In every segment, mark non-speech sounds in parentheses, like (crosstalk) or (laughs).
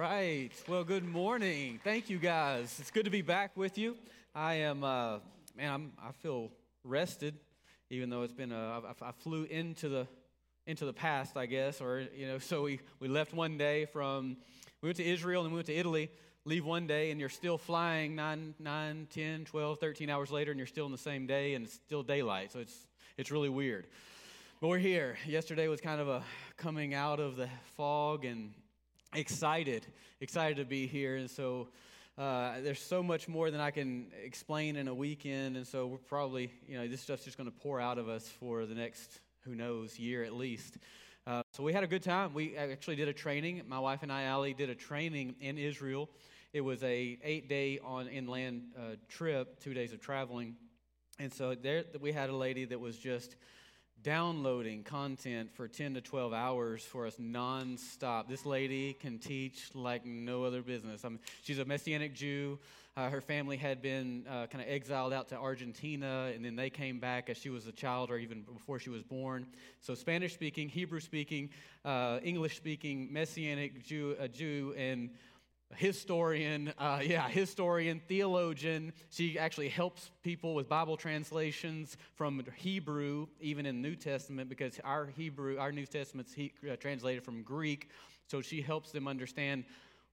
right. Well, good morning. Thank you, guys. It's good to be back with you. I am, uh, man, I'm, I feel rested, even though it's been, a, I, I flew into the, into the past, I guess, or, you know, (laughs) so we, we left one day from, we went to Israel and we went to Italy, leave one day and you're still flying 9, 9, 10, 12, 13 hours later and you're still in the same day and it's still daylight. So it's, it's really weird. But we're here. Yesterday was kind of a coming out of the fog and excited, excited to be here. And so uh, there's so much more than I can explain in a weekend. And so we're probably, you know, this stuff's just going to pour out of us for the next, who knows, year at least. Uh, so we had a good time. We actually did a training. My wife and I, Ali, did a training in Israel. It was a eight day on inland uh, trip, two days of traveling. And so there we had a lady that was just downloading content for 10 to 12 hours for us nonstop. This lady can teach like no other business. I mean, she's a Messianic Jew. Uh, her family had been uh, kind of exiled out to Argentina, and then they came back as she was a child or even before she was born. So, Spanish speaking, Hebrew speaking, uh, English speaking, Messianic Jew, a Jew and historian, uh, yeah, historian, theologian. She actually helps people with Bible translations from Hebrew, even in New Testament, because our Hebrew, our New Testament's he, uh, translated from Greek. So she helps them understand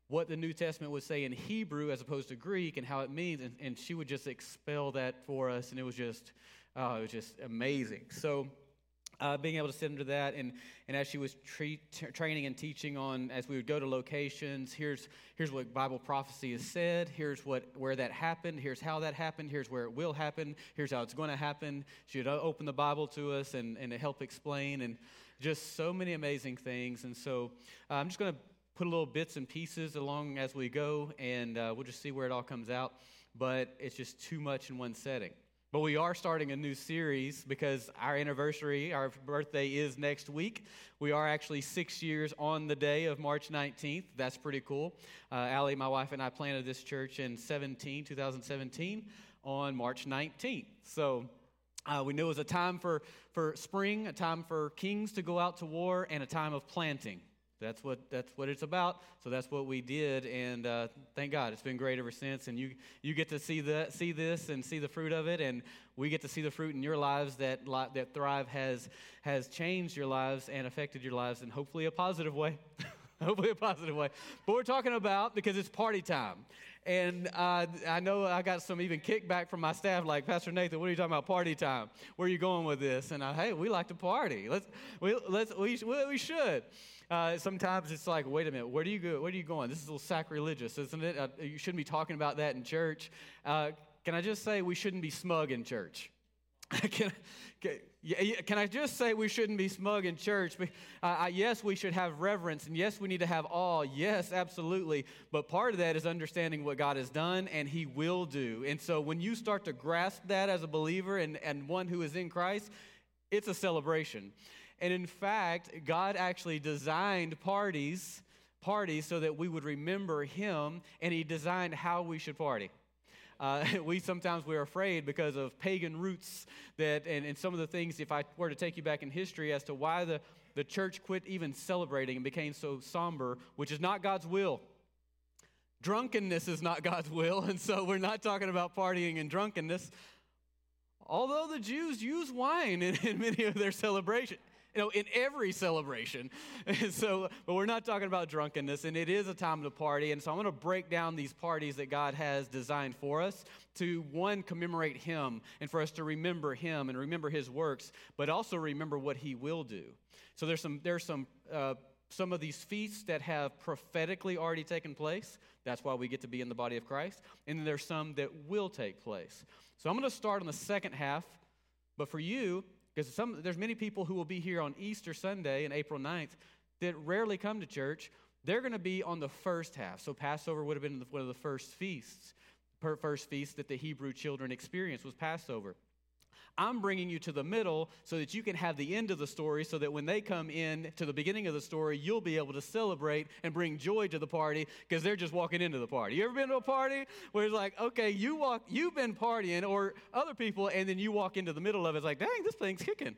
what the New Testament would say in Hebrew as opposed to Greek and how it means. And, and she would just expel that for us, and it was just, oh, it was just amazing. So uh, being able to sit under that. And, and as she was tre- t- training and teaching on as we would go to locations here's, here's what bible prophecy has said. Here's what where that happened. Here's how that happened. Here's where it will happen. Here's how it's going to happen. She would open the bible to us and, and to help explain and just so many amazing things. And so uh, i'm just going to put a little bits and pieces along as we go and uh, we'll just see where it all comes out. But it's just too much in one setting but we are starting a new series because our anniversary, our birthday is next week. We are actually six years on the day of March 19th. That's pretty cool. Uh, Allie, my wife, and I planted this church in 17, 2017 on March 19th. So uh, we knew it was a time for, for spring, a time for kings to go out to war, and a time of planting. That's what that's what it's about. So that's what we did, and uh, thank God it's been great ever since. And you you get to see that see this and see the fruit of it, and we get to see the fruit in your lives that that Thrive has has changed your lives and affected your lives in hopefully a positive way. (laughs) hopefully a positive way. But we're talking about because it's party time. And uh, I know I got some even kickback from my staff, like Pastor Nathan. What are you talking about, party time? Where are you going with this? And I, hey, we like to party. Let's we let's we, we should. Uh, sometimes it's like, wait a minute, where do you go? Where are you going? This is a little sacrilegious, isn't it? Uh, you shouldn't be talking about that in church. Uh, can I just say we shouldn't be smug in church? (laughs) can, can, can, I just say we shouldn't be smug in church? Uh, yes, we should have reverence, and yes, we need to have awe. Yes, absolutely. But part of that is understanding what God has done and He will do. And so when you start to grasp that as a believer and, and one who is in Christ, it's a celebration. And in fact, God actually designed parties, parties so that we would remember him and he designed how we should party. Uh, (laughs) we sometimes we're afraid because of pagan roots that and, and some of the things if i were to take you back in history as to why the, the church quit even celebrating and became so somber which is not god's will. Drunkenness is not god's will (laughs) and so we're not talking about partying and drunkenness. Although the jews use wine in, in many of their celebrations you know, in every celebration. (laughs) So, but we're not talking about drunkenness, and it is a time to party. And so I'm going to break down these parties that God has designed for us to one, commemorate Him, and for us to remember Him and remember His works, but also remember what He will do. So there's some, there's some, uh, some of these feasts that have prophetically already taken place. That's why we get to be in the body of Christ. And then there's some that will take place. So I'm going to start on the second half. But for you, because there's many people who will be here on Easter Sunday and April 9th that rarely come to church. They're going to be on the first half. So Passover would have been one of the first feasts. First feast that the Hebrew children experienced was Passover. I'm bringing you to the middle so that you can have the end of the story so that when they come in to the beginning of the story, you'll be able to celebrate and bring joy to the party because they're just walking into the party. You ever been to a party where it's like, okay, you walk, you've been partying or other people, and then you walk into the middle of it, it's like, dang, this thing's kicking.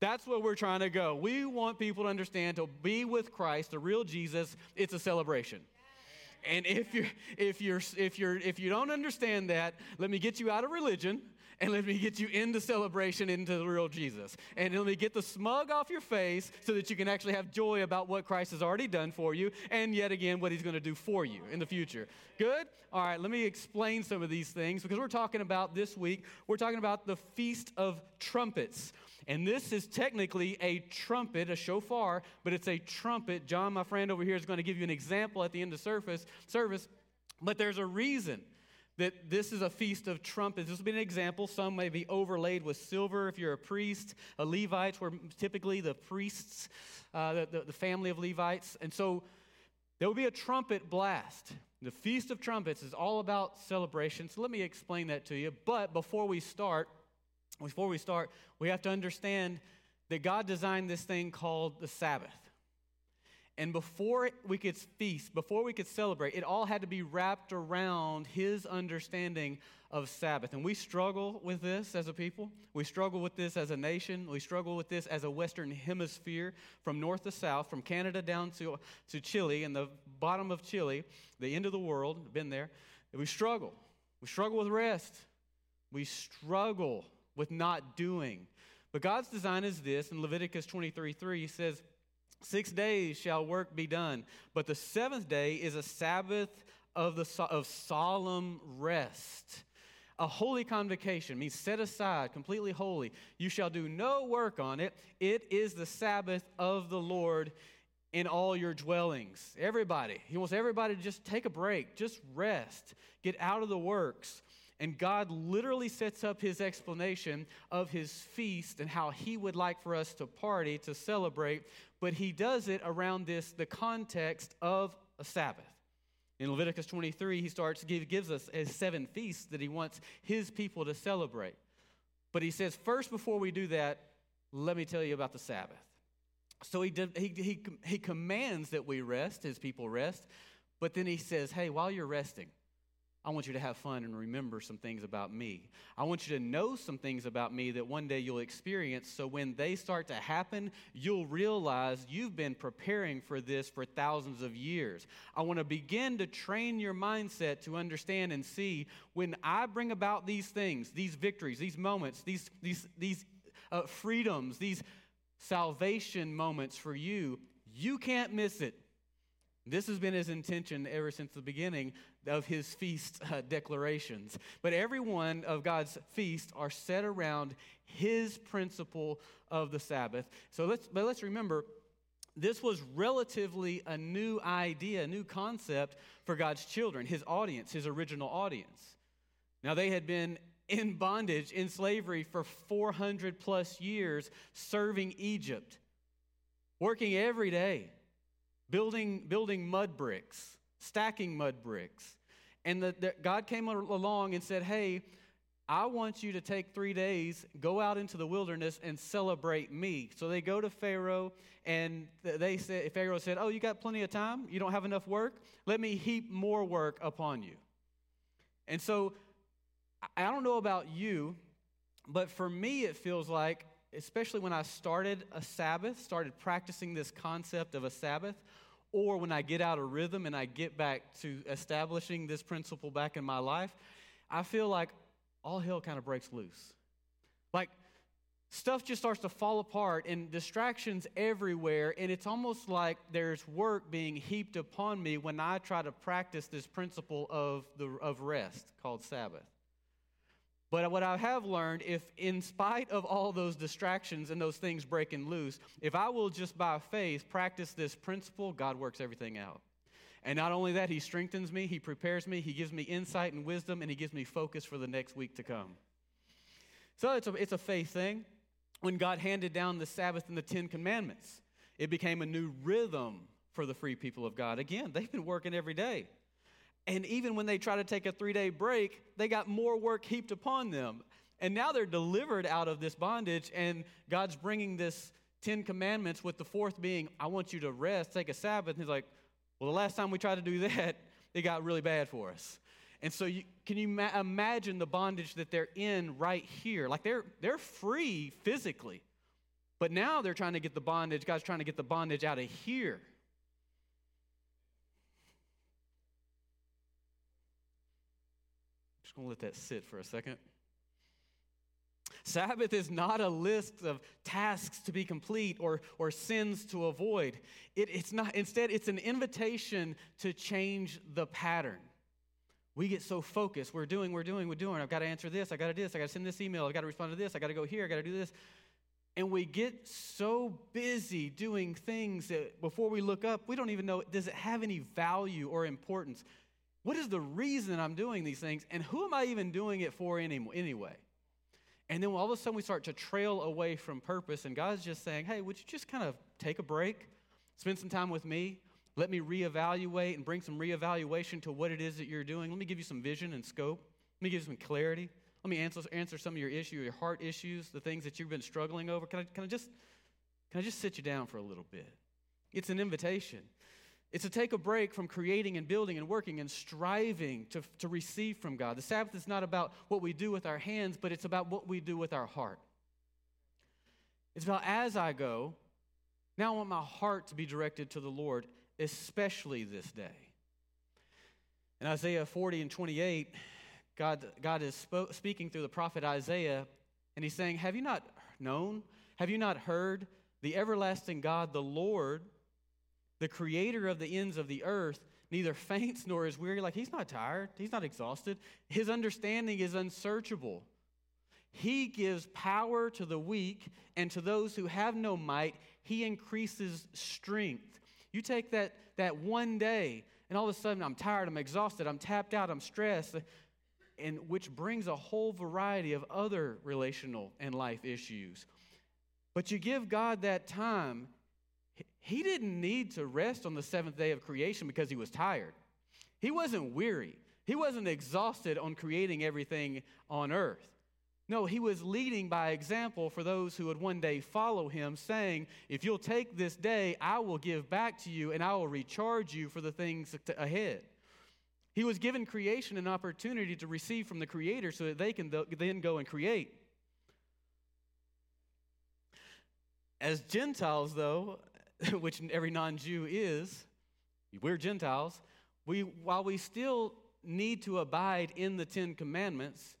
That's where we're trying to go. We want people to understand to be with Christ, the real Jesus, it's a celebration. And if you're if you're if you're if you don't understand that, let me get you out of religion and let me get you into celebration into the real Jesus. And let me get the smug off your face so that you can actually have joy about what Christ has already done for you and yet again what he's going to do for you in the future. Good? All right, let me explain some of these things because we're talking about this week, we're talking about the Feast of Trumpets. And this is technically a trumpet, a shofar, but it's a trumpet. John, my friend over here, is going to give you an example at the end of service. service. But there's a reason that this is a feast of trumpets. This will be an example. Some may be overlaid with silver if you're a priest. A Levites were typically the priests, uh, the, the, the family of Levites. And so there will be a trumpet blast. The Feast of Trumpets is all about celebration. So let me explain that to you. But before we start, before we start, we have to understand that God designed this thing called the Sabbath. And before we could feast, before we could celebrate, it all had to be wrapped around his understanding of Sabbath. And we struggle with this as a people. We struggle with this as a nation. We struggle with this as a Western hemisphere from north to south, from Canada down to, to Chile, and the bottom of Chile, the end of the world, been there. We struggle. We struggle with rest. We struggle with not doing. But God's design is this in Leviticus 23 3, he says, Six days shall work be done, but the seventh day is a Sabbath of, the, of solemn rest. A holy convocation means set aside, completely holy. You shall do no work on it. It is the Sabbath of the Lord in all your dwellings. Everybody, he wants everybody to just take a break, just rest, get out of the works. And God literally sets up his explanation of his feast and how he would like for us to party, to celebrate, but he does it around this, the context of a Sabbath. In Leviticus 23, he starts, give, gives us his seven feasts that he wants his people to celebrate. But he says, first, before we do that, let me tell you about the Sabbath. So he, did, he, he, he commands that we rest, his people rest, but then he says, hey, while you're resting, I want you to have fun and remember some things about me. I want you to know some things about me that one day you'll experience so when they start to happen, you'll realize you've been preparing for this for thousands of years. I want to begin to train your mindset to understand and see when I bring about these things, these victories, these moments, these, these, these uh, freedoms, these salvation moments for you, you can't miss it. This has been his intention ever since the beginning of his feast uh, declarations. But every one of God's feasts are set around his principle of the Sabbath. So let's, but let's remember, this was relatively a new idea, a new concept for God's children, his audience, his original audience. Now, they had been in bondage, in slavery for 400 plus years, serving Egypt, working every day, building, building mud bricks stacking mud bricks. And the, the, God came along and said, Hey, I want you to take three days, go out into the wilderness and celebrate me. So they go to Pharaoh, and they said, Pharaoh said, Oh, you got plenty of time? You don't have enough work? Let me heap more work upon you. And so I don't know about you, but for me, it feels like, especially when I started a Sabbath, started practicing this concept of a Sabbath, or when I get out of rhythm and I get back to establishing this principle back in my life, I feel like all hell kind of breaks loose. Like stuff just starts to fall apart and distractions everywhere, and it's almost like there's work being heaped upon me when I try to practice this principle of, the, of rest called Sabbath. But what I have learned, if in spite of all those distractions and those things breaking loose, if I will just by faith practice this principle, God works everything out. And not only that, He strengthens me, He prepares me, He gives me insight and wisdom, and He gives me focus for the next week to come. So it's a, it's a faith thing. When God handed down the Sabbath and the Ten Commandments, it became a new rhythm for the free people of God. Again, they've been working every day. And even when they try to take a three day break, they got more work heaped upon them. And now they're delivered out of this bondage, and God's bringing this Ten Commandments with the fourth being, I want you to rest, take a Sabbath. And he's like, Well, the last time we tried to do (laughs) that, it got really bad for us. And so, you, can you ma- imagine the bondage that they're in right here? Like they're, they're free physically, but now they're trying to get the bondage, God's trying to get the bondage out of here. Just going to let that sit for a second. Sabbath is not a list of tasks to be complete or, or sins to avoid. It, it's not, instead, it's an invitation to change the pattern. We get so focused. We're doing, we're doing, we're doing. I've got to answer this. I got to do this. I got to send this email. I've got to respond to this. I got to go here. I got to do this. And we get so busy doing things that before we look up, we don't even know does it have any value or importance? What is the reason I'm doing these things? And who am I even doing it for anyway? And then all of a sudden we start to trail away from purpose, and God's just saying, hey, would you just kind of take a break, spend some time with me, let me reevaluate and bring some reevaluation to what it is that you're doing. Let me give you some vision and scope. Let me give you some clarity. Let me answer, answer some of your issue, your heart issues, the things that you've been struggling over. Can I, can I just can I just sit you down for a little bit? It's an invitation. It's to take a break from creating and building and working and striving to, to receive from God. The Sabbath is not about what we do with our hands, but it's about what we do with our heart. It's about as I go, now I want my heart to be directed to the Lord, especially this day. In Isaiah 40 and 28, God, God is spo- speaking through the prophet Isaiah, and he's saying, Have you not known? Have you not heard? The everlasting God, the Lord, the creator of the ends of the earth, neither faints nor is weary. Like he's not tired, he's not exhausted. His understanding is unsearchable. He gives power to the weak, and to those who have no might, he increases strength. You take that, that one day, and all of a sudden I'm tired, I'm exhausted, I'm tapped out, I'm stressed and which brings a whole variety of other relational and life issues. But you give God that time, He didn't need to rest on the seventh day of creation because He was tired. He wasn't weary, He wasn't exhausted on creating everything on earth. No, he was leading by example for those who would one day follow him, saying, If you'll take this day, I will give back to you and I will recharge you for the things ahead. He was given creation an opportunity to receive from the Creator so that they can then go and create. As Gentiles, though, (laughs) which every non Jew is, we're Gentiles, we, while we still need to abide in the Ten Commandments,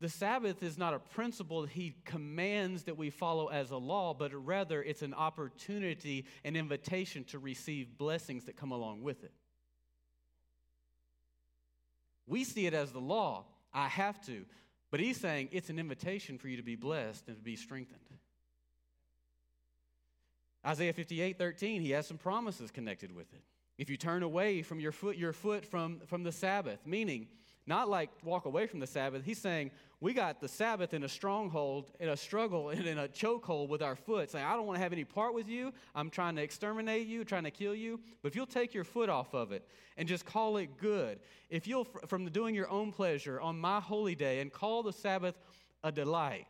the Sabbath is not a principle that he commands that we follow as a law, but rather it's an opportunity, an invitation to receive blessings that come along with it. We see it as the law. I have to. But he's saying it's an invitation for you to be blessed and to be strengthened. Isaiah 58 13, he has some promises connected with it. If you turn away from your foot, your foot from, from the Sabbath, meaning not like walk away from the Sabbath. He's saying we got the Sabbath in a stronghold, in a struggle, and in a chokehold with our foot. Saying, I don't want to have any part with you. I'm trying to exterminate you, trying to kill you. But if you'll take your foot off of it and just call it good, if you'll, from doing your own pleasure on my holy day and call the Sabbath a delight,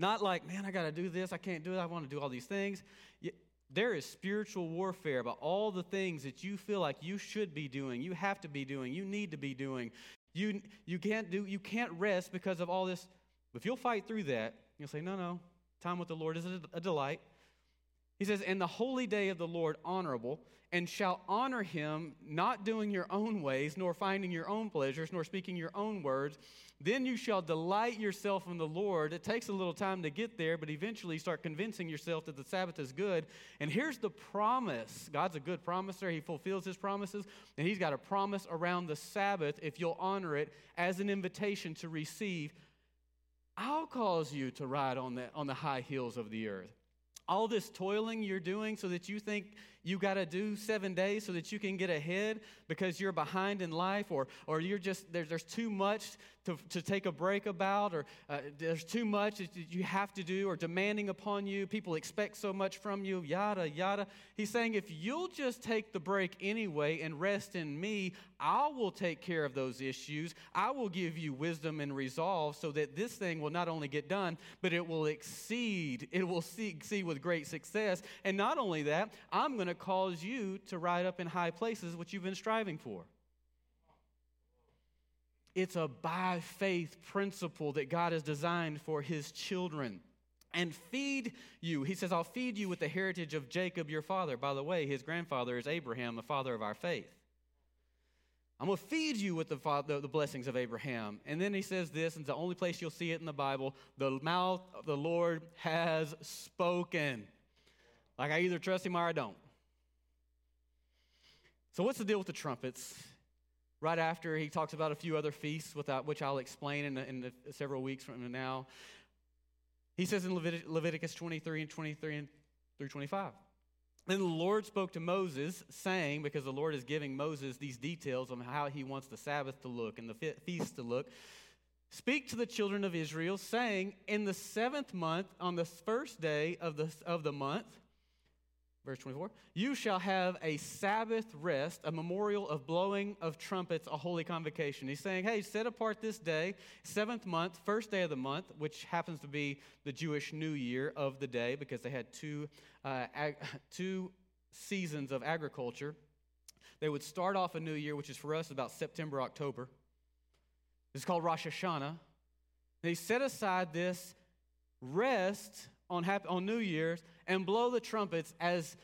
not like, man, I got to do this, I can't do it, I want to do all these things. There is spiritual warfare about all the things that you feel like you should be doing, you have to be doing, you need to be doing. You, you, can't do, you can't rest because of all this. But if you'll fight through that, you'll say, No, no, time with the Lord is a, a delight. He says, And the holy day of the Lord honorable, and shall honor him, not doing your own ways, nor finding your own pleasures, nor speaking your own words. Then you shall delight yourself in the Lord. It takes a little time to get there, but eventually start convincing yourself that the Sabbath is good. And here's the promise God's a good promiser, He fulfills His promises, and He's got a promise around the Sabbath if you'll honor it as an invitation to receive. I'll cause you to ride on the, on the high hills of the earth all this toiling you're doing so that you think you got to do seven days so that you can get ahead because you're behind in life or, or you're just there, there's too much to, to take a break about or uh, there's too much that you have to do or demanding upon you people expect so much from you yada yada. He's saying if you'll just take the break anyway and rest in me i will take care of those issues. I will give you wisdom and resolve so that this thing will not only get done but it will exceed it will see with great success. And not only that i'm going to cause you to ride up in high places, which you've been striving for. It's a by faith principle that God has designed for his children. And feed you. He says, I'll feed you with the heritage of Jacob, your father. By the way, his grandfather is Abraham, the father of our faith. I'm going to feed you with the, the, the, blessings of Abraham. And then he says this, and it's the only place you'll see it in the Bible the mouth of the Lord has spoken. Like I either trust him or I don't. So, what's the deal with the trumpets? Right after he talks about a few other feasts, without, which I'll explain in, in the, several weeks from now. He says in Levit- Leviticus 23 and 23 and through 25. Then the Lord spoke to Moses, saying, because the Lord is giving Moses these details on how he wants the Sabbath to look and the feast to look. Speak to the children of Israel, saying, In the seventh month, on the first day of the, of the month, Verse 24, you shall have a Sabbath rest, a memorial of blowing of trumpets, a holy convocation. He's saying, hey, set apart this day, seventh month, first day of the month, which happens to be the Jewish New Year of the day because they had two, uh, ag- (laughs) two seasons of agriculture. They would start off a new year, which is for us about September, October. It's called Rosh Hashanah. They set aside this rest on, happy, on New Year's and blow the trumpets as,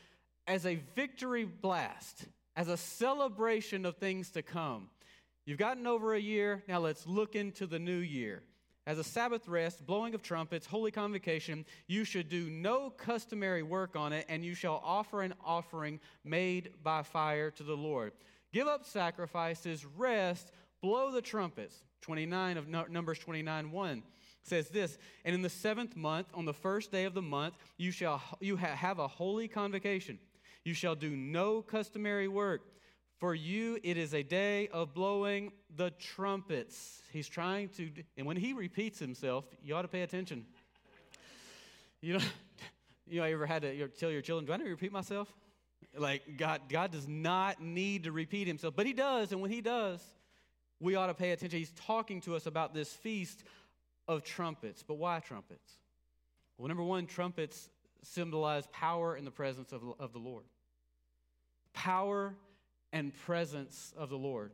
as a victory blast, as a celebration of things to come. You've gotten over a year, now let's look into the new year. As a Sabbath rest, blowing of trumpets, holy convocation, you should do no customary work on it, and you shall offer an offering made by fire to the Lord. Give up sacrifices, rest, blow the trumpets. 29 of Numbers 29 1 says this and in the seventh month on the first day of the month you shall you have a holy convocation. You shall do no customary work for you it is a day of blowing the trumpets. He's trying to and when he repeats himself you ought to pay attention. You know (laughs) you know ever had to tell your children do i need to repeat myself? Like god god does not need to repeat himself but he does and when he does we ought to pay attention. He's talking to us about this feast of trumpets. But why trumpets? Well, number one, trumpets symbolize power and the presence of, of the Lord. Power and presence of the Lord.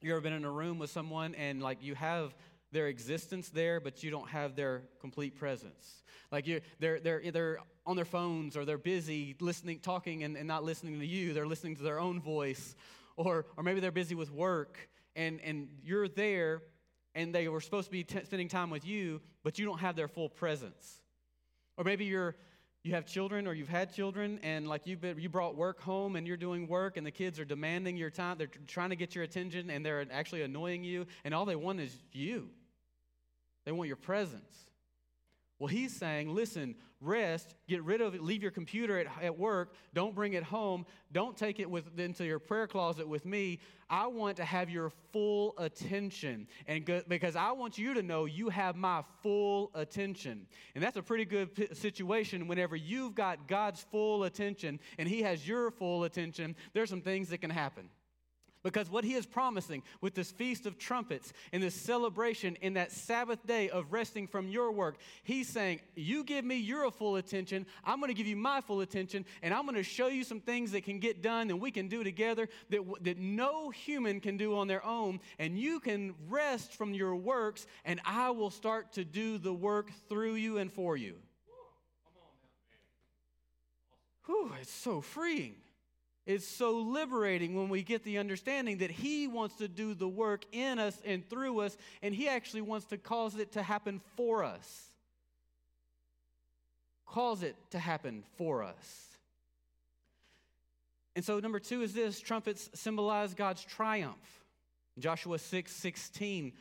You ever been in a room with someone and like you have their existence there, but you don't have their complete presence? Like you, they're, they're, they're on their phones or they're busy listening, talking and, and not listening to you. They're listening to their own voice. Or, or maybe they're busy with work and, and you're there and they were supposed to be t- spending time with you, but you don't have their full presence. Or maybe you're you have children or you've had children and like you've been, you brought work home and you're doing work and the kids are demanding your time they're trying to get your attention and they're actually annoying you and all they want is you they want your presence well, he's saying, listen, rest, get rid of it, leave your computer at, at work, don't bring it home, don't take it with, into your prayer closet with me. I want to have your full attention. And go, because I want you to know you have my full attention. And that's a pretty good p- situation whenever you've got God's full attention and he has your full attention, there's some things that can happen. Because what he is promising with this Feast of Trumpets and this celebration in that Sabbath day of resting from your work, he's saying, You give me your full attention, I'm going to give you my full attention, and I'm going to show you some things that can get done and we can do together that, that no human can do on their own. And you can rest from your works, and I will start to do the work through you and for you. Whew, it's so freeing. It's so liberating when we get the understanding that He wants to do the work in us and through us, and He actually wants to cause it to happen for us. Cause it to happen for us. And so, number two is this trumpets symbolize God's triumph. Joshua 6 16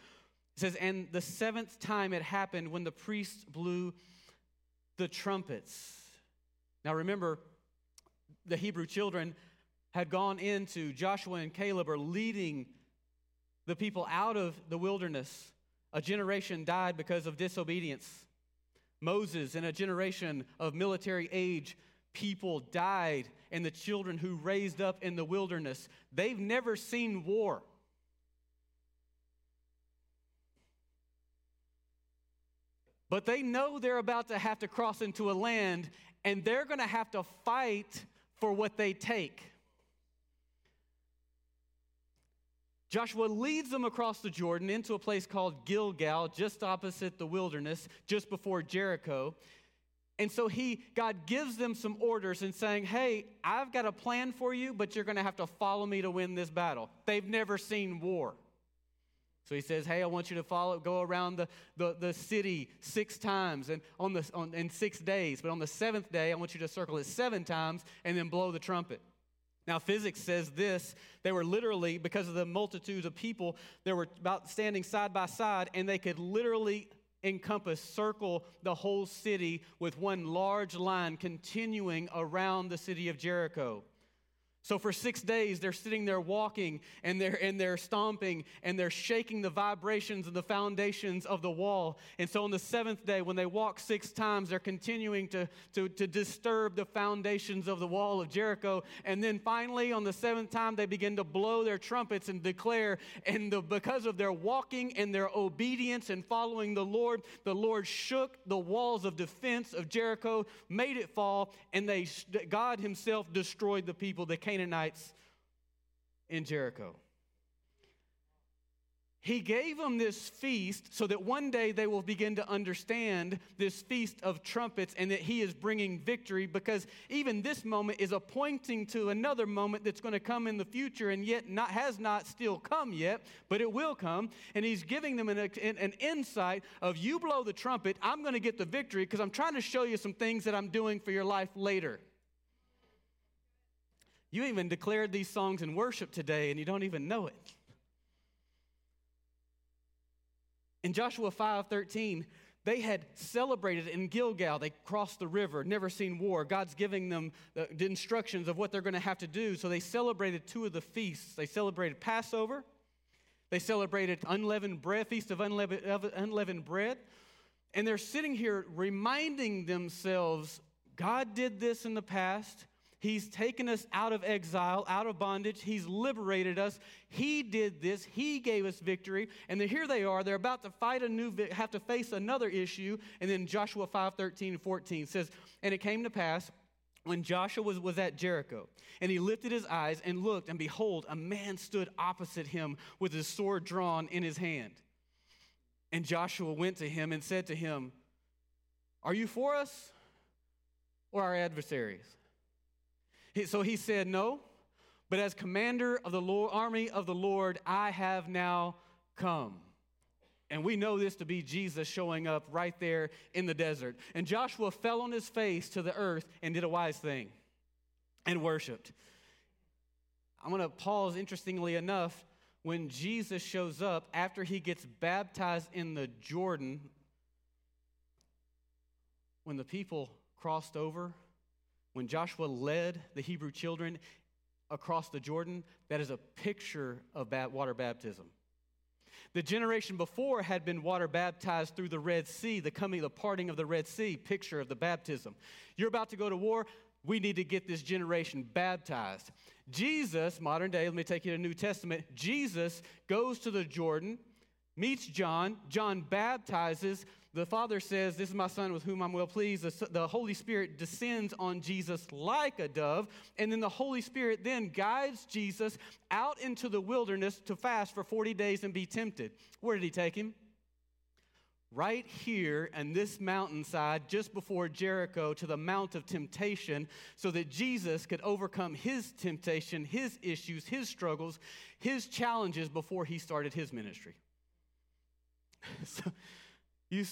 says, And the seventh time it happened when the priests blew the trumpets. Now, remember, the Hebrew children had gone into, Joshua and Caleb are leading the people out of the wilderness. A generation died because of disobedience. Moses and a generation of military age people died, and the children who raised up in the wilderness, they've never seen war. But they know they're about to have to cross into a land, and they're going to have to fight for what they take. Joshua leads them across the Jordan into a place called Gilgal, just opposite the wilderness, just before Jericho. And so he, God gives them some orders and saying, Hey, I've got a plan for you, but you're going to have to follow me to win this battle. They've never seen war. So he says, Hey, I want you to follow, go around the, the, the city six times and on the, on, in six days. But on the seventh day, I want you to circle it seven times and then blow the trumpet. Now, physics says this. They were literally, because of the multitudes of people, they were about standing side by side, and they could literally encompass, circle the whole city with one large line continuing around the city of Jericho. So for six days, they're sitting there walking and they're, and they're stomping and they're shaking the vibrations and the foundations of the wall. And so on the seventh day, when they walk six times, they're continuing to, to, to disturb the foundations of the wall of Jericho. And then finally, on the seventh time, they begin to blow their trumpets and declare. And the, because of their walking and their obedience and following the Lord, the Lord shook the walls of defense of Jericho, made it fall, and they, God Himself destroyed the people that came Canaanites in Jericho. He gave them this feast so that one day they will begin to understand this feast of trumpets and that he is bringing victory because even this moment is a pointing to another moment that's going to come in the future and yet not, has not still come yet, but it will come. And he's giving them an, an, an insight of you blow the trumpet, I'm going to get the victory because I'm trying to show you some things that I'm doing for your life later. You even declared these songs in worship today and you don't even know it. In Joshua 5:13, they had celebrated in Gilgal. They crossed the river, never seen war. God's giving them the, instructions of what they're going to have to do. So they celebrated two of the feasts. They celebrated Passover. They celebrated unleavened bread, feast of unleavened, unleavened bread. And they're sitting here reminding themselves God did this in the past. He's taken us out of exile, out of bondage. He's liberated us. He did this. He gave us victory. And then here they are. They're about to fight a new, have to face another issue. And then Joshua 5 13 and 14 says, And it came to pass when Joshua was, was at Jericho, and he lifted his eyes and looked, and behold, a man stood opposite him with his sword drawn in his hand. And Joshua went to him and said to him, Are you for us or our adversaries? So he said, No, but as commander of the Lord, army of the Lord, I have now come. And we know this to be Jesus showing up right there in the desert. And Joshua fell on his face to the earth and did a wise thing and worshiped. I'm going to pause, interestingly enough, when Jesus shows up after he gets baptized in the Jordan, when the people crossed over when Joshua led the Hebrew children across the Jordan, that is a picture of water baptism. The generation before had been water baptized through the Red Sea, the coming, the parting of the Red Sea, picture of the baptism. You're about to go to war. We need to get this generation baptized. Jesus, modern day, let me take you to the New Testament. Jesus goes to the Jordan, meets John. John baptizes the Father says, This is my Son with whom I'm well pleased. The, the, Holy Spirit descends on Jesus like a dove. And then the Holy Spirit then guides Jesus out into the wilderness to fast for 40 days and be tempted. Where did he take him? Right here on this mountainside, just before Jericho, to the Mount of Temptation, so that Jesus could overcome his temptation, his issues, his struggles, his challenges before he started his ministry. (laughs) so, you,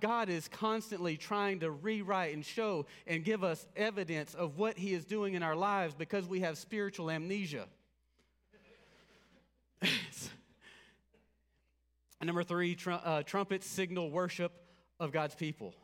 God is constantly trying to rewrite and show and give us evidence of what He is doing in our lives because we have spiritual amnesia. (laughs) number three, tr- uh, trumpets signal worship of God's people.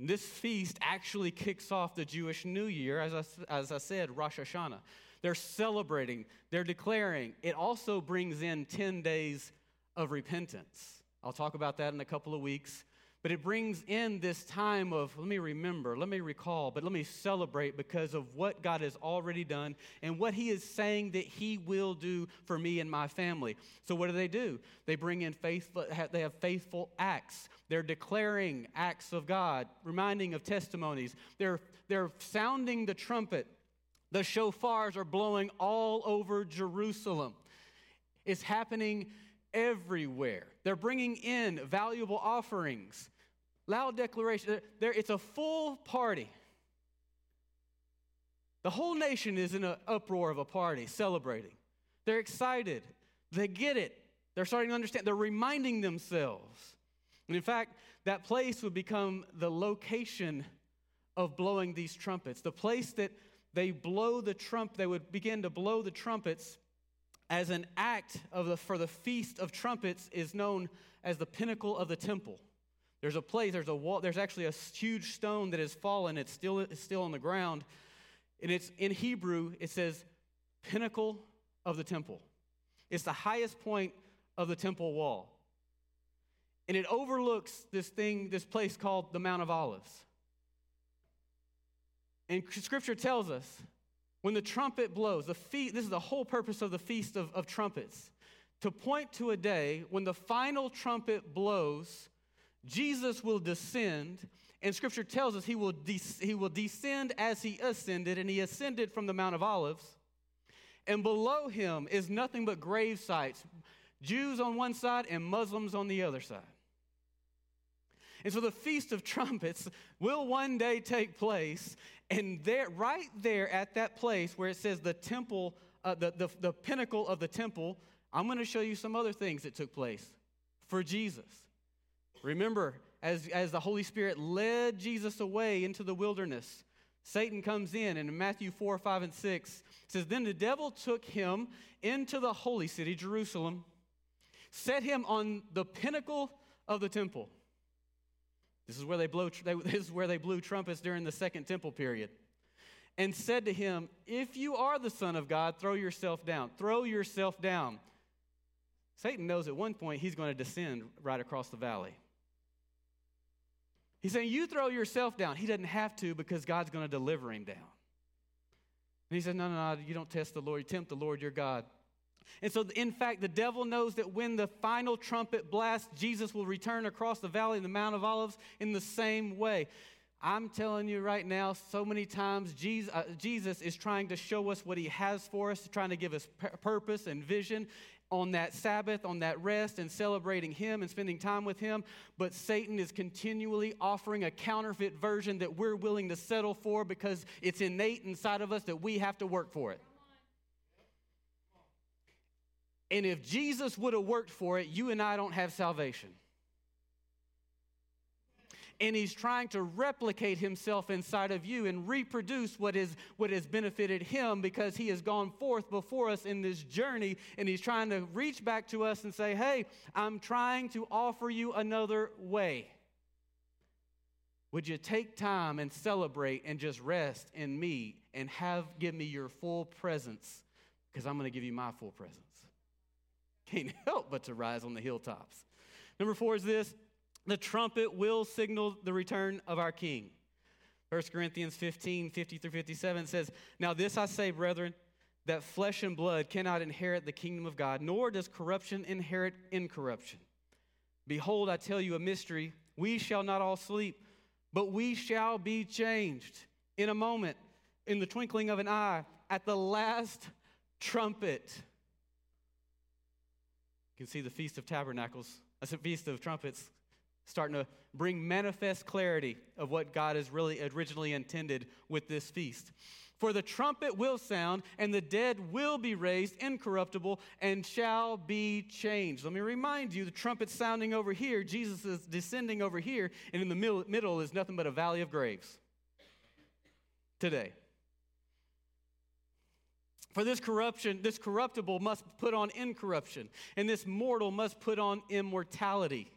This feast actually kicks off the Jewish New Year, as I, as I said, Rosh Hashanah. They're celebrating, they're declaring. It also brings in 10 days of repentance. I'll talk about that in a couple of weeks. But it brings in this time of let me remember, let me recall, but let me celebrate because of what God has already done and what He is saying that He will do for me and my family. So, what do they do? They bring in faithful, they have faithful acts. They're declaring acts of God, reminding of testimonies. They're, they're sounding the trumpet. The shofars are blowing all over Jerusalem. It's happening everywhere. They're bringing in valuable offerings, loud declaration. They're, it's a full party. The whole nation is in an uproar of a party, celebrating. They're excited. They get it. They're starting to understand. They're reminding themselves. And in fact, that place would become the location of blowing these trumpets. The place that they blow the trump, they would begin to blow the trumpets as an act of the, for the Feast of Trumpets is known as the pinnacle of the temple. There's a place, there's a wall, there's actually a huge stone that has fallen. It's still, it's still on the ground. And it's in Hebrew, it says pinnacle of the temple. It's the highest point of the temple wall. And it overlooks this thing, this place called the Mount of Olives. And scripture tells us when the trumpet blows, the feast, this is the whole purpose of the Feast of, of Trumpets to point to a day when the final trumpet blows, Jesus will descend, and scripture tells us he will, de- he will descend as he ascended, and he ascended from the Mount of Olives. And below him is nothing but grave sites Jews on one side and Muslims on the other side. And so the Feast of Trumpets will one day take place. And there, right there at that place where it says the temple, uh, the, the, the pinnacle of the temple, I'm going to show you some other things that took place for Jesus. Remember, as, as the Holy Spirit led Jesus away into the wilderness, Satan comes in, and in Matthew 4, 5, and 6, says, Then the devil took him into the holy city, Jerusalem, set him on the pinnacle of the temple. This is where they, blow, they, (laughs) this is where they blew trumpets during the Second Temple period. And said to him, If you are the Son of God, throw yourself down. Throw yourself down. Satan knows at one point he's going to descend right across the valley. He's saying, You throw yourself down. He doesn't have to because God's going to deliver him down. And he says, No, no, no, you don't test the Lord. You tempt the Lord your God. And so, in fact, the devil knows that when the final trumpet blasts, Jesus will return across the valley of the Mount of Olives in the same way. I'm telling you right now, so many times Jesus, uh, Jesus is trying to show us what he has for us, trying to give us p- purpose and vision on that Sabbath, on that rest, and celebrating him and spending time with him. But Satan is continually offering a counterfeit version that we're willing to settle for because it's innate inside of us that we have to work for it. And if Jesus would have worked for it, you and I don't have salvation. And he's trying to replicate himself inside of you and reproduce what is what has benefited him because he has gone forth before us in this journey and he's trying to reach back to us and say, "Hey, I'm trying to offer you another way." Would you take time and celebrate and just rest in me and have give me your full presence because I'm going to give you my full presence can't (laughs) help but to rise on the hilltops. Number four is this the trumpet will signal the return of our King. 1 Corinthians 15, 50 through 57 says, Now this I say, brethren, that flesh and blood cannot inherit the kingdom of God, nor does corruption inherit incorruption. Behold, I tell you a mystery. We shall not all sleep, but we shall be changed in a moment, in the twinkling of an eye, at the last trumpet. You can see the Feast of Tabernacles, that's the Feast of Trumpets, starting to bring manifest clarity of what God has really originally intended with this feast. For the trumpet will sound, and the dead will be raised incorruptible and shall be changed. Let me remind you the trumpet's sounding over here, Jesus is descending over here, and in the middle is nothing but a valley of graves today. For this corruption, this corruptible must put on incorruption, and this mortal must put on immortality.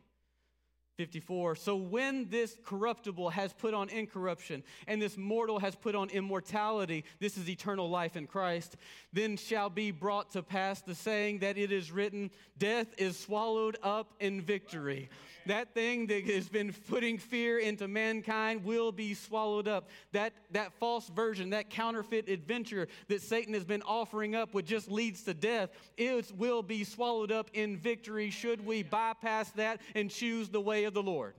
54. So when this corruptible has put on incorruption, and this mortal has put on immortality, this is eternal life in Christ, then shall be brought to pass the saying that it is written, Death is swallowed up in victory. That thing that has been putting fear into mankind will be swallowed up. That, that false version, that counterfeit adventure that Satan has been offering up, which just leads to death, it will be swallowed up in victory should we bypass that and choose the way day of the Lord.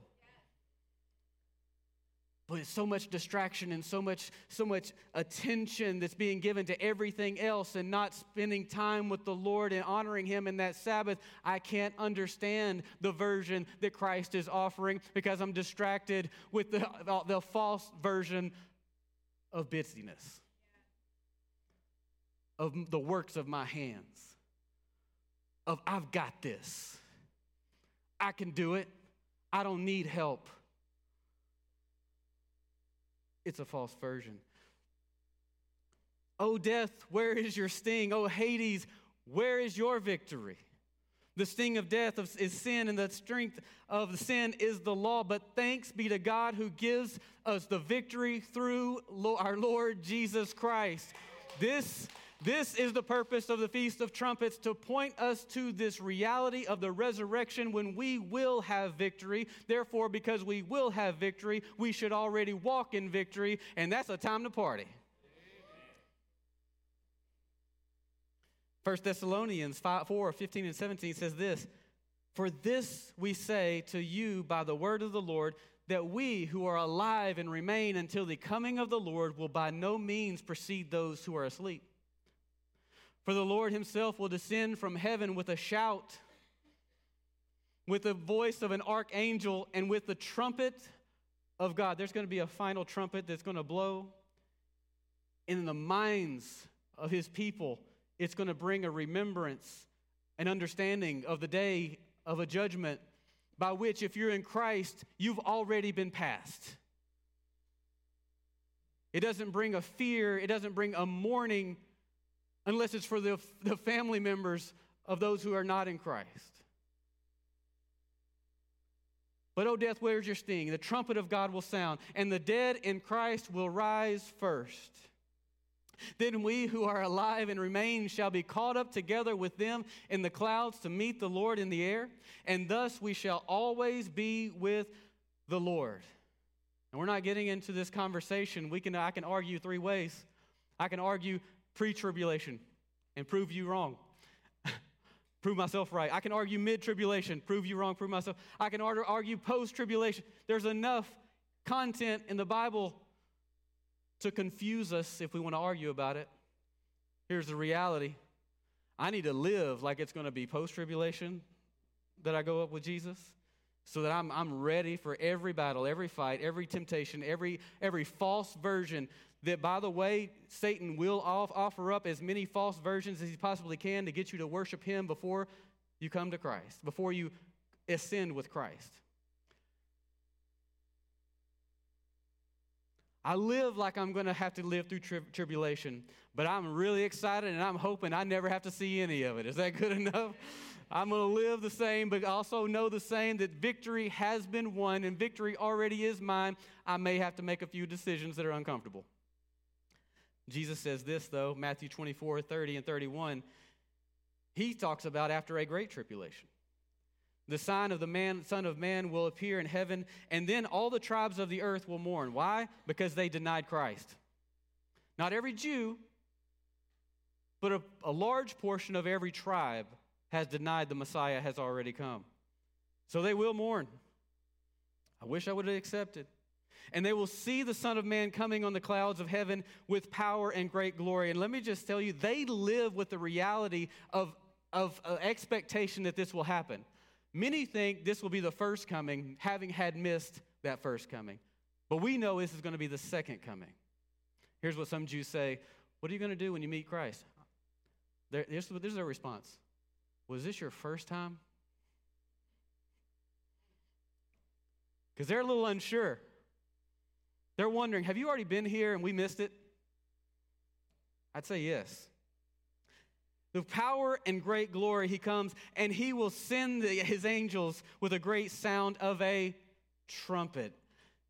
But it's so much distraction and so much, so much attention that's being given to everything else and not spending time with the Lord and honoring Him in that Sabbath. I can't understand the version that Christ is offering because I'm distracted with the, the false version of busyness, of the works of my hands, of I've got this, I can do it i don't need help it's a false version. O death, where is your sting? O Hades, where is your victory? The sting of death is sin, and the strength of the sin is the law. But thanks be to God who gives us the victory through our Lord Jesus Christ. This this is the purpose of the Feast of Trumpets to point us to this reality of the resurrection when we will have victory. Therefore, because we will have victory, we should already walk in victory, and that's a time to party. 1 Thessalonians 5, 4 15 and 17 says this For this we say to you by the word of the Lord, that we who are alive and remain until the coming of the Lord will by no means precede those who are asleep. For the Lord himself will descend from heaven with a shout, with the voice of an archangel, and with the trumpet of God. There's going to be a final trumpet that's going to blow. In the minds of his people, it's going to bring a remembrance, an understanding of the day of a judgment by which, if you're in Christ, you've already been passed. It doesn't bring a fear, it doesn't bring a mourning unless it's for the, the family members of those who are not in Christ. But, O death, where's your sting? The trumpet of God will sound, and the dead in Christ will rise first. Then we who are alive and remain shall be caught up together with them in the clouds to meet the Lord in the air, and thus we shall always be with the Lord. And we're not getting into this conversation. We can, I can argue three ways. I can argue pre tribulation and prove you wrong. (laughs) prove myself right. I can argue mid tribulation, prove you wrong, prove myself. I can argue post tribulation. There's enough content in the Bible to confuse us if we want to argue about it. Here's the reality I need to live like it's going to be post tribulation that I go up with Jesus so that I'm, I'm ready for every battle, every fight, every temptation, every, every false version that, by the way, Satan will offer up as many false versions as he possibly can to get you to worship him before you come to Christ, before you ascend with Christ. I live like I'm going to have to live through tri- tribulation, but I'm really excited and I'm hoping I never have to see any of it. Is that good (laughs) enough? I'm going to live the same, but also know the same that victory has been won and victory already is mine. I may have to make a few decisions that are uncomfortable. Jesus says this, though, Matthew 24, 30, and 31. He talks about after a great tribulation. The sign of the man, Son of Man will appear in heaven, and then all the tribes of the earth will mourn. Why? Because they denied Christ. Not every Jew, but a, a large portion of every tribe has denied the Messiah has already come. So they will mourn. I wish I would have accepted and they will see the Son of Man coming on the clouds of heaven with power and great glory. And let me just tell you, they live with the reality of, of uh, expectation that this will happen. Many think this will be the first coming, having had missed that first coming. But we know this is going to be the second coming. Here's what some Jews say What are you going to do when you meet Christ? This is their response Was this your first time? Because they're a little unsure. They're wondering, have you already been here and we missed it? I'd say yes. The power and great glory, he comes and he will send the, his angels with a great sound of a trumpet.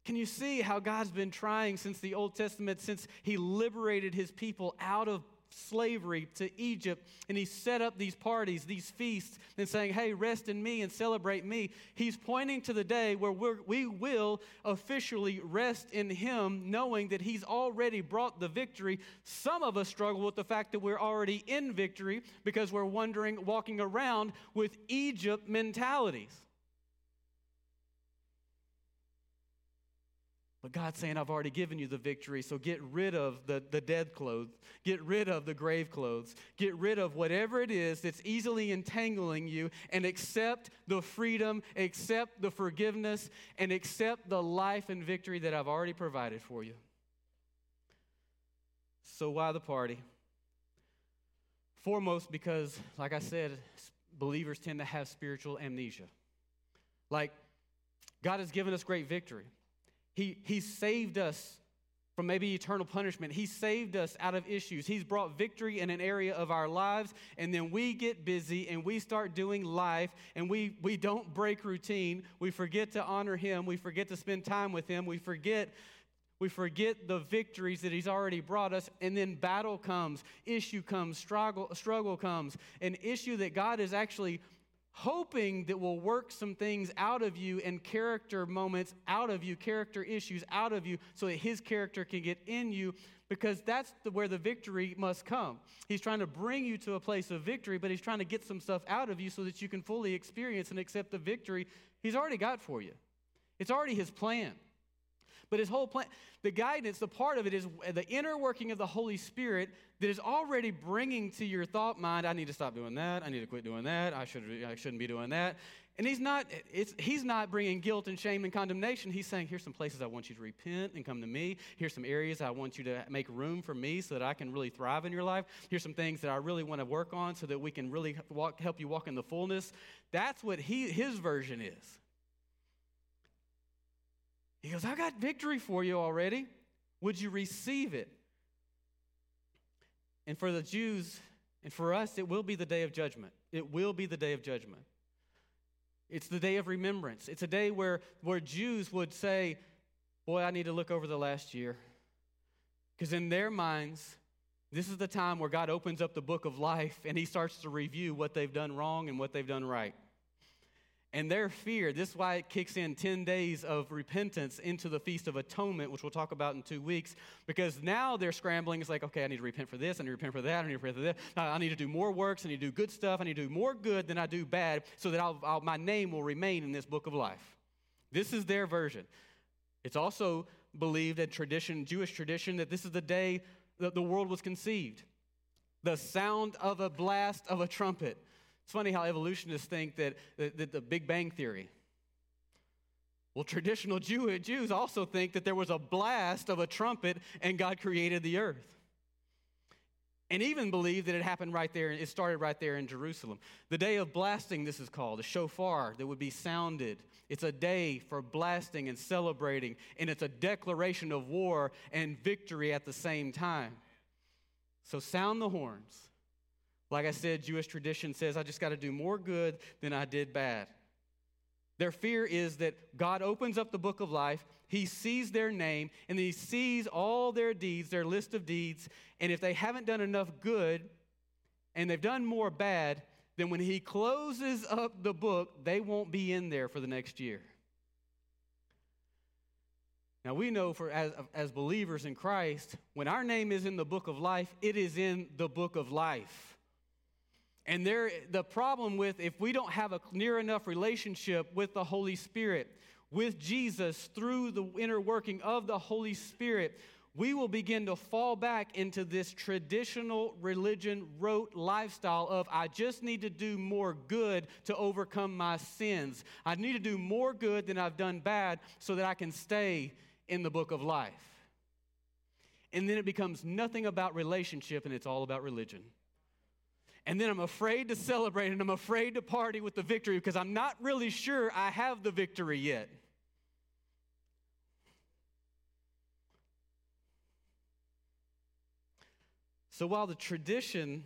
Can you see how God's been trying since the Old Testament, since he liberated his people out of slavery to Egypt, and he set up these parties, these feasts, and saying, Hey, rest in me and celebrate me. He's pointing to the day where we will officially rest in him, knowing that he's already brought the victory. Some of us struggle with the fact that we're already in victory because we're wondering, walking around with Egypt mentalities. But God's saying, I've already given you the victory, so get rid of the, the dead clothes, get rid of the grave clothes, get rid of whatever it is that's easily entangling you, and accept the freedom, accept the forgiveness, and accept the life and victory that I've already provided for you. So, why the party? Foremost, because, like I said, believers tend to have spiritual amnesia. Like, God has given us great victory. He, he saved us from maybe eternal punishment. He saved us out of issues. He's brought victory in an area of our lives, and then we get busy and we start doing life, and we, we don't break routine. We forget to honor Him. We forget to spend time with Him. We forget. We forget the victories that he's already brought us, and then battle comes, issue comes, struggle, struggle comes, an issue that God is actually hoping that will work some things out of you and character moments out of you, character issues out of you, so that his character can get in you, because that's the, where the victory must come. He's trying to bring you to a place of victory, but he's trying to get some stuff out of you so that you can fully experience and accept the victory he's already got for you. It's already his plan. But his whole plan, the guidance, the part of it is the inner working of the Holy Spirit that is already bringing to your thought mind, I need to stop doing that. I need to quit doing that. I, should, I shouldn't be doing that. And he's not, it's, he's not bringing guilt and shame and condemnation. He's saying, here's some places I want you to repent and come to me. Here's some areas I want you to make room for me so that I can really thrive in your life. Here's some things that I really want to work on so that we can really walk, help you walk in the fullness. That's what he, his version is. He goes, I got victory for you already. Would you receive it? And for the Jews and for us, it will be the day of judgment. It will be the day of judgment. It's the day of remembrance. It's a day where, where Jews would say, Boy, I need to look over the last year. Because in their minds, this is the time where God opens up the book of life and he starts to review what they've done wrong and what they've done right. And their fear, this is why it kicks in 10 days of repentance into the Feast of Atonement, which we'll talk about in two weeks, because now they're scrambling. It's like, okay, I need to repent for this, I need to repent for that, I need to repent for this. I need to do more works, I need to do good stuff, I need to do more good than I do bad, so that I'll, I'll, my name will remain in this book of life. This is their version. It's also believed in tradition, Jewish tradition, that this is the day that the world was conceived. The sound of a blast of a trumpet. It's funny how evolutionists think that, that, that the Big Bang Theory. Well, traditional Jew, Jews also think that there was a blast of a trumpet and God created the earth. And even believe that it happened right there, it started right there in Jerusalem. The day of blasting, this is called, a shofar that would be sounded. It's a day for blasting and celebrating, and it's a declaration of war and victory at the same time. So sound the horns. Like I said, Jewish tradition says I just got to do more good than I did bad. Their fear is that God opens up the book of life, He sees their name, and He sees all their deeds, their list of deeds. And if they haven't done enough good and they've done more bad, then when He closes up the book, they won't be in there for the next year. Now we know for as, as believers in Christ, when our name is in the book of life, it is in the book of life. And there, the problem with if we don't have a near enough relationship with the Holy Spirit, with Jesus through the inner working of the Holy Spirit, we will begin to fall back into this traditional religion rote lifestyle of I just need to do more good to overcome my sins. I need to do more good than I've done bad so that I can stay in the book of life. And then it becomes nothing about relationship and it's all about religion. And then I'm afraid to celebrate and I'm afraid to party with the victory because I'm not really sure I have the victory yet. So while the tradition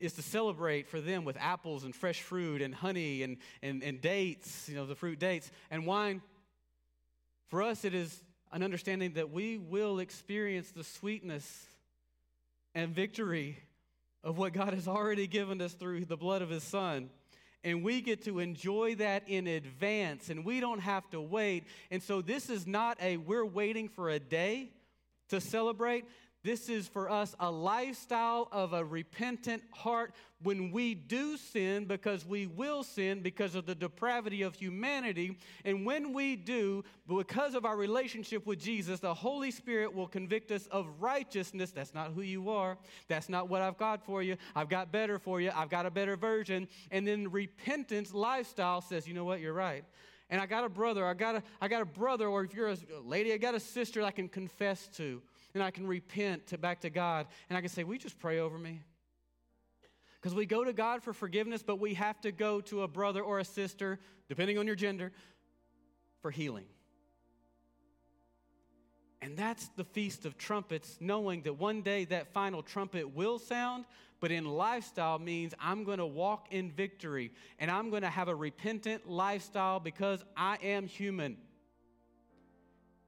is to celebrate for them with apples and fresh fruit and honey and, and, and dates, you know, the fruit dates and wine, for us it is an understanding that we will experience the sweetness and victory of what God has already given us through the blood of His Son. And we get to enjoy that in advance, and we don't have to wait. And so, this is not a we're waiting for a day to celebrate. This is for us a lifestyle of a repentant heart when we do sin, because we will sin because of the depravity of humanity. And when we do, because of our relationship with Jesus, the Holy Spirit will convict us of righteousness. That's not who you are. That's not what I've got for you. I've got better for you. I've got a better version. And then repentance lifestyle says, you know what? You're right and I got a brother, I got a, I got a brother, or if you're a lady, I got a sister I can confess to and I can repent to, back to God, and I can say, you just pray over me? Because we go to God for forgiveness, but we have to go to a brother or a sister, depending on your gender, for healing. And that's the Feast of Trumpets, knowing that one day that final trumpet will sound, but in lifestyle means I'm going to walk in victory and I'm going to have a repentant lifestyle because I am human.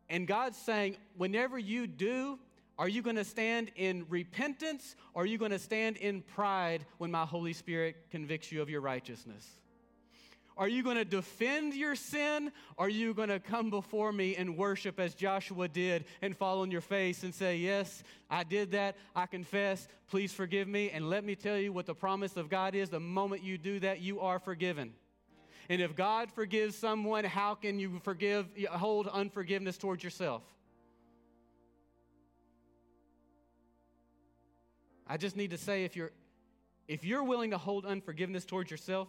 And God's saying, whenever you do, are you going to stand in repentance or are you going to stand in pride when my Holy Spirit convicts you of your righteousness? Are you going to defend your sin? Are you going to come before me and worship as Joshua did and fall on your face and say, Yes, I did that. I confess. Please forgive me. And let me tell you what the promise of God is the moment you do that, you are forgiven. And if God forgives someone, how can you forgive, hold unforgiveness towards yourself? I just need to say if you're if you're willing to hold unforgiveness towards yourself,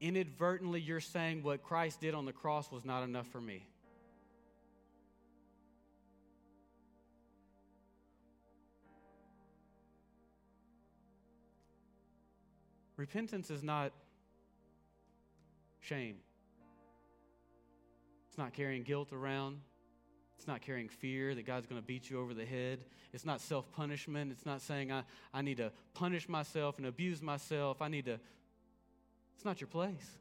inadvertently you're saying what Christ did on the cross was not enough for me. Repentance is not shame. It's not carrying guilt around. It's not carrying fear that God's going to beat you over the head. It's not self punishment. It's not saying, I, I need to punish myself and abuse myself. I need to. It's not your place.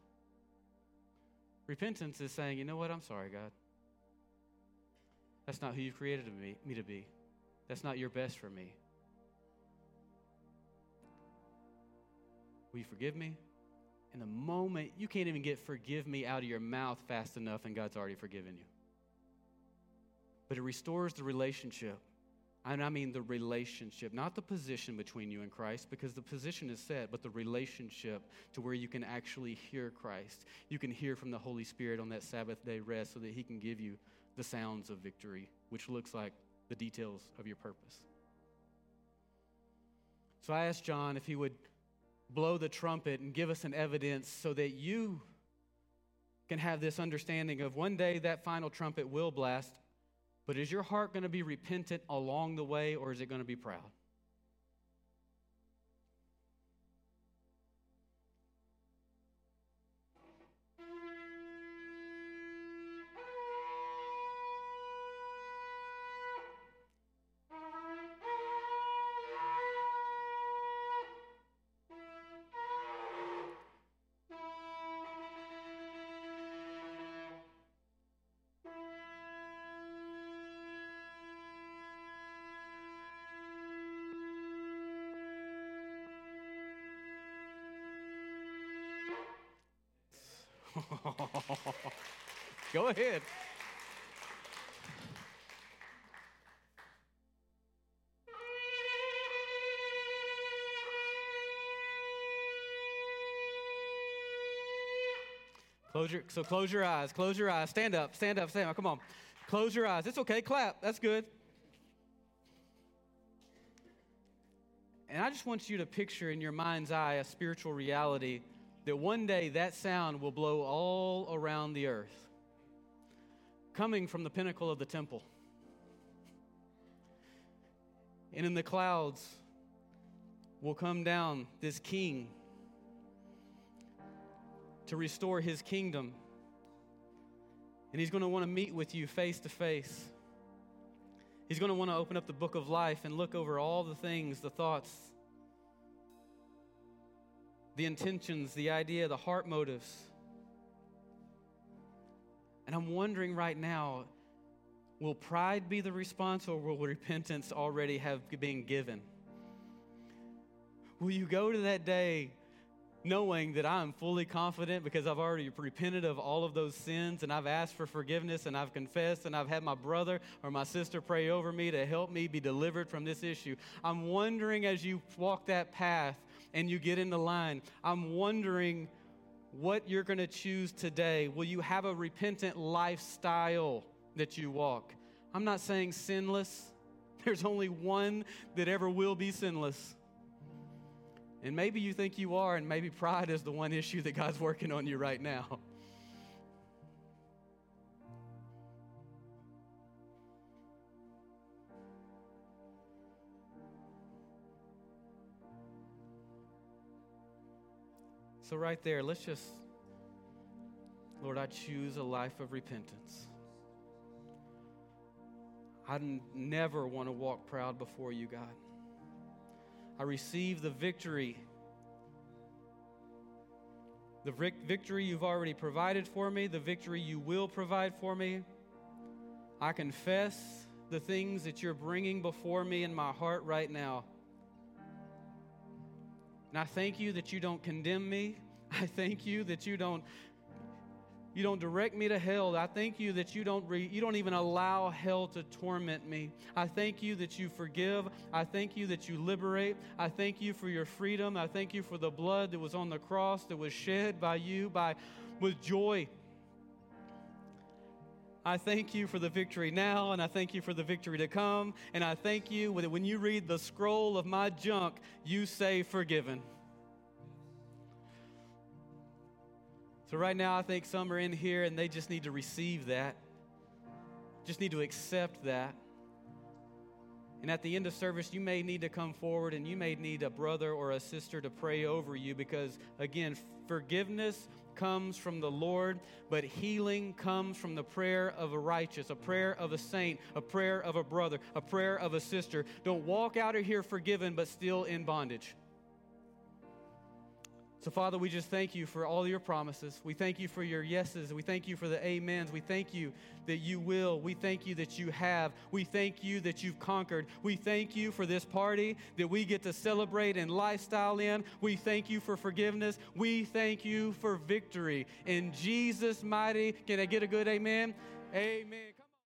Repentance is saying, you know what? I'm sorry, God. That's not who you've created me, me to be. That's not your best for me. Will you forgive me? In the moment, you can't even get forgive me out of your mouth fast enough, and God's already forgiven you. But it restores the relationship. And I mean the relationship, not the position between you and Christ, because the position is set, but the relationship to where you can actually hear Christ. You can hear from the Holy Spirit on that Sabbath day rest so that He can give you the sounds of victory, which looks like the details of your purpose. So I asked John if he would blow the trumpet and give us an evidence so that you can have this understanding of one day that final trumpet will blast. But is your heart going to be repentant along the way or is it going to be proud? (laughs) Go ahead. Close your, so close your eyes. Close your eyes. Stand up. Stand up. Stand up. Come on. Close your eyes. It's okay. Clap. That's good. And I just want you to picture in your mind's eye a spiritual reality that one day that sound will blow all around the earth, coming from the pinnacle of the temple. And in the clouds will come down this king to restore his kingdom. And he's going to want to meet with you face to face. He's going to want to open up the book of life and look over all the things, the thoughts, the intentions, the idea, the heart motives. And I'm wondering right now will pride be the response or will repentance already have been given? Will you go to that day knowing that I am fully confident because I've already repented of all of those sins and I've asked for forgiveness and I've confessed and I've had my brother or my sister pray over me to help me be delivered from this issue. I'm wondering as you walk that path and you get in the line, I'm wondering what you're going to choose today. Will you have a repentant lifestyle that you walk? I'm not saying sinless. (laughs) There's only one that ever will be sinless. And maybe you think you are, and maybe pride is the one issue that God's working on you right now. So, right there, let's just, Lord, I choose a life of repentance. I never want to walk proud before you, God. I receive the victory. The victory you've already provided for me, the victory you will provide for me. I confess the things that you're bringing before me in my heart right now. And I thank you that you don't condemn me. I thank you that you don't you don't direct me to hell. I thank you that you don't re, you don't even allow hell to torment me. I thank you that you forgive. I thank you that you liberate. I thank you for your freedom. I thank you for the blood that was on the cross that was shed by you by with joy. I thank you for the victory now, and I thank you for the victory to come. And I thank you that when you read the scroll of my junk, you say forgiven. So, right now, I think some are in here and they just need to receive that, just need to accept that. And at the end of service, you may need to come forward and you may need a brother or a sister to pray over you because, again, forgiveness comes from the Lord, but healing comes from the prayer of a righteous, a prayer of a saint, a prayer of a brother, a prayer of a sister. Don't walk out of here forgiven, but still in bondage. So, Father, we just thank you for all your promises. We thank you for your yeses. We thank you for the amens. We thank you that you will. We thank you that you have. We thank you that you've conquered. We thank you for this party that we get to celebrate and lifestyle in. We thank you for forgiveness. We thank you for victory. In Jesus' mighty, can I get a good amen? Amen.